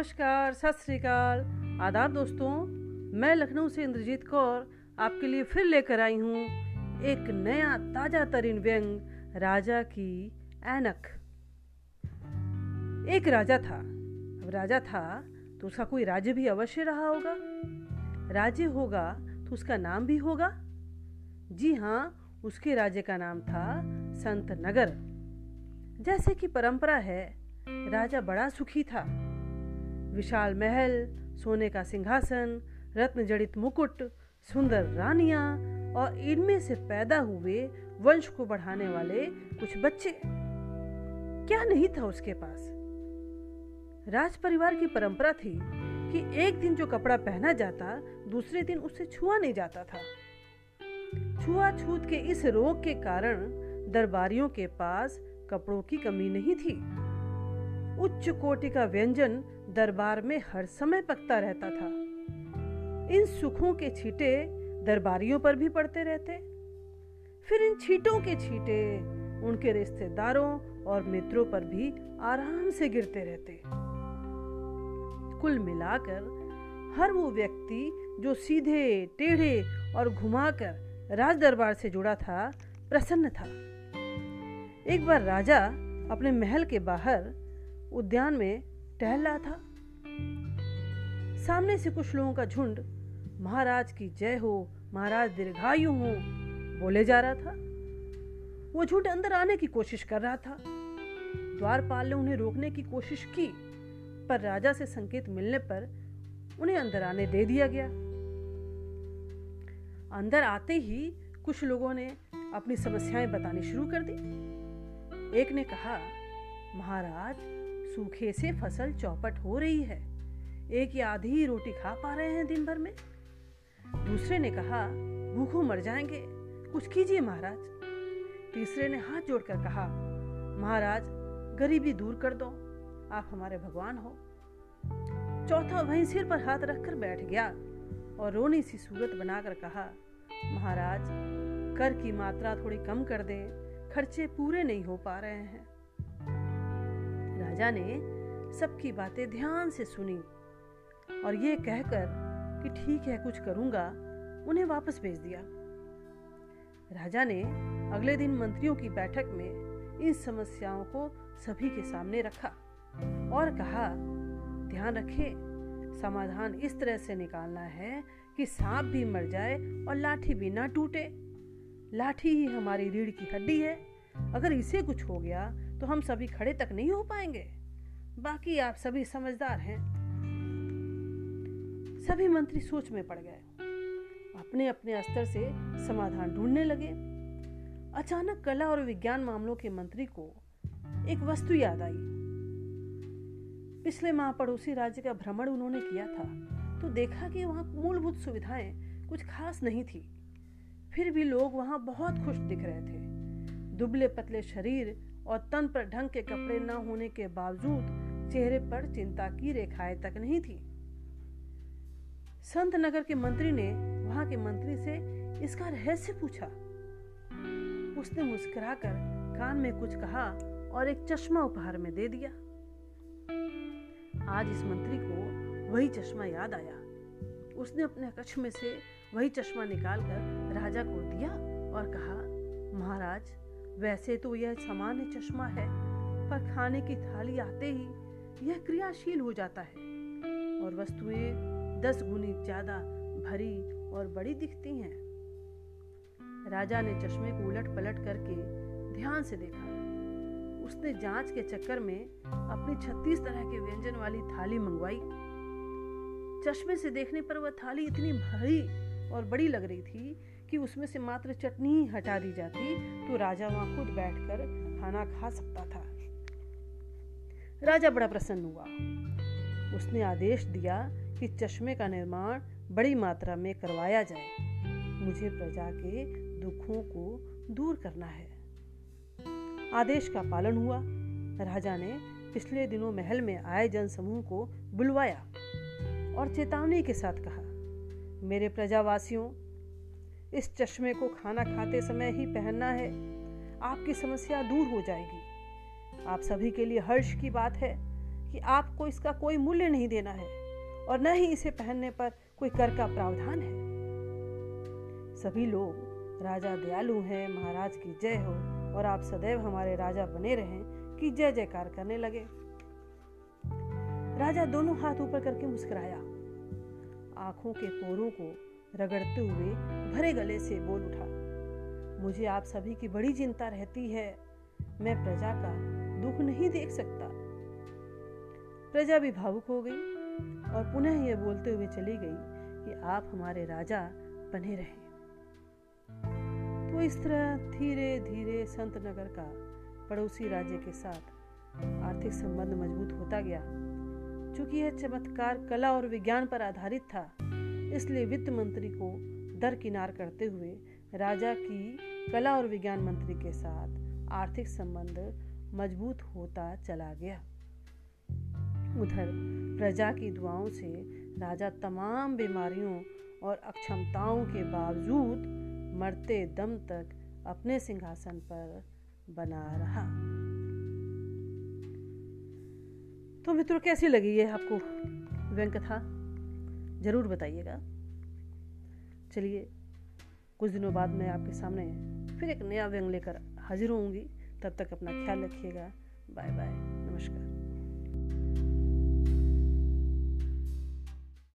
नमस्कार, सत श्रीकाल। आदाब दोस्तों, मैं लखनऊ से इंद्रजीत कौर आपके लिए फिर लेकर आई हूँ एक नया ताज़ा तरीन व्यंग, राजा की ऐनक। एक राजा था। अब राजा था तो उसका कोई राज्य भी अवश्य रहा होगा। राज्य होगा तो उसका नाम भी होगा। जी हाँ उसके राज्य का नाम था संत नगर। जैसे कि परंपरा है, राजा बड़ा सुखी था। विशाल महल, सोने का सिंहासन रत्न जड़ित मुकुट, सुंदर रानियाँ और इनमें से पैदा हुए वंश को बढ़ाने वाले कुछ बच्चे। क्या नहीं था उसके पास? राज परिवार की परंपरा थी कि एक दिन जो कपड़ा पहना जाता, दूसरे दिन उसे छुआ नहीं जाता था। छुआछूत के इस रोग के कारण दरबारियों के पास कपड़ों की कमी नहीं थी। उच्च कोटि का व्यंजन दरबार में हर समय पकता रहता था। इन सुखों के छींटे दरबारियों पर भी पड़ते रहते। फिर इन छींटों के छींटे उनके रिश्तेदारों और मित्रों पर भी आराम से गिरते रहते। कुल मिलाकर हर वो व्यक्ति जो सीधे, टेढ़े और घुमाकर राज दरबार से जुड़ा था, प्रसन्न था। एक बार राजा अपने महल के बाहर उद्यान में टहल रहा था। सामने से कुछ लोगों का झुंड, महाराज की जय हो, महाराज दीर्घायु हो, बोले जा रहा था। वो झुंड अंदर आने की कोशिश कर रहा था। द्वारपाल ने उन्हें रोकने की कोशिश की, पर राजा से संकेत मिलने पर उन्हें अंदर आने दे दिया गया। अंदर आते ही कुछ लोगों ने अपनी समस्याएँ बतानी शुरू कर दी। एक ने कहा, महाराज सूखे से फ़सल चौपट हो रही है। एक या आधी ही रोटी खा पा रहे हैं दिन भर में। दूसरे ने कहा, भूखों मर जाएँगे। कुछ कीजिए महाराज। तीसरे ने हाथ जोड़कर कहा, महाराज, गरीबी दूर कर दो। आप हमारे भगवान हो। चौथा वहीं सिर पर हाथ रखकर बैठ गया और रोनी सी सूरत बनाकर कहा, महाराज, कर की मात्रा थोड़ी कम कर दे। खर्चे पूरे नहीं हो पा रहे हैं। राजा ने सबकी बातें ध्यान से सुनी और ये कहकर कि ठीक है, कुछ करूँगा, उन्हें वापस भेज दिया। राजा ने अगले दिन मंत्रियों की बैठक में इन समस्याओं को सभी के सामने रखा और कहा, ध्यान रखें, समाधान इस तरह से निकालना है कि सांप भी मर जाए और लाठी भी ना टूटे। लाठी ही हमारी रीढ़ की हड्डी है। अगर इसे कुछ हो गया तो हम सभी खड़े तक नहीं हो पाएँगे। बाकी आप सभी समझदार हैं। सभी मंत्री सोच में पड़ गए। अपने अपने स्तर से समाधान ढूँढने लगे। अचानक कला और विज्ञान मामलों के मंत्री को एक वस्तु याद आई। पिछले माह पड़ोसी राज्य का भ्रमण उन्होंने किया था तो देखा कि वहाँ मूलभूत सुविधाएँ कुछ खास नहीं थी। फिर भी लोग वहाँ बहुत खुश दिख रहे थे। दुबले पतले शरीर और तन पर ढंग के कपड़े न होने के बावजूद चेहरे पर चिंता की रेखाएँ तक नहीं थी। संत नगर के मंत्री ने वहाँ के मंत्री से इसका रहस्य पूछा। उसने मुस्कुराकर कान में कुछ कहा और एक चश्मा उपहार में दे दिया। आज इस मंत्री को वही चश्मा याद आया। उसने अपने कक्ष में से वही चश्मा निकालकर राजा को दिया और कहा महाराज वैसे तो यह सामान्य चश्मा है, पर खाने की थाली आते ही यह क्रियाशील हो जाता है। और वस्तुएँ दस गुनी ज़्यादा भरी और बड़ी दिखती हैं। राजा ने चश्मे को उलट पलट करके ध्यान से देखा। उसने जाँच के चक्कर में अपनी छत्तीस तरह के व्यंजन वाली थाली मंगवाई। चश्मे से देखने पर वह थाली इतनी भरी और बड़ी लग रही थी कि उसमें से मात्र चटनी ही हटा दी जाती तो राजा वहाँ खुद बैठकर खाना खा सकता था। राजा बड़ा प्रसन्न हुआ। उसने आदेश दिया कि चश्मे का निर्माण बड़ी मात्रा में करवाया जाए। मुझे प्रजा के दुखों को दूर करना है। आदेश का पालन हुआ। राजा ने पिछले दिनों महल में आए जन समूह को बुलवाया और चेतावनी के साथ कहा, मेरे प्रजावासियों इस चश्मे को खाना खाते समय ही पहनना है। आपकी समस्या दूर हो जाएगी। आप सभी के लिए हर्ष की बात है कि आपको इसका कोई मूल्य नहीं देना है और न ही इसे पहनने पर कोई कर का प्रावधान है। सभी लोग, राजा दयालु हैं, महाराज की जय हो और आप सदैव हमारे राजा बने रहें कि जय जयकार करने लगे। राजा दोनों हाथ ऊपर करके मुस्कुराया। आँखों के पोरों को रगड़ते हुए भरे गले से बोल उठा, मुझे आप सभी की बड़ी चिंता रहती है। मैं प्रजा का दुख नहीं देख सकता। प्रजा भी भावुक हो गई और पुनः यह बोलते हुए चली गई कि आप हमारे राजा बने रहे। तो इस तरह धीरे धीरे संत नगर का पड़ोसी राज्य के साथ आर्थिक संबंध मज़बूत होता गया, चूँकि यह चमत्कार कला और विज्ञान पर आधारित था। इसलिए वित्त मंत्री को दरकिनार करते हुए राजा की कला और विज्ञान मंत्री के साथ आर्थिक संबंध मज़बूत होता चला गया। उधर प्रजा की दुआओं से राजा तमाम बीमारियों और अक्षमताओं के बावजूद मरते दम तक अपने सिंहासन पर बना रहा। तो मित्रों, कैसी लगी है आपको व्यंग कथा? ज़रूर बताइएगा। चलिए, कुछ दिनों बाद मैं आपके सामने फिर एक नया व्यंग लेकर हाजिर होंगी तब तक अपना ख्याल रखिएगा। Bye bye. नमस्कार।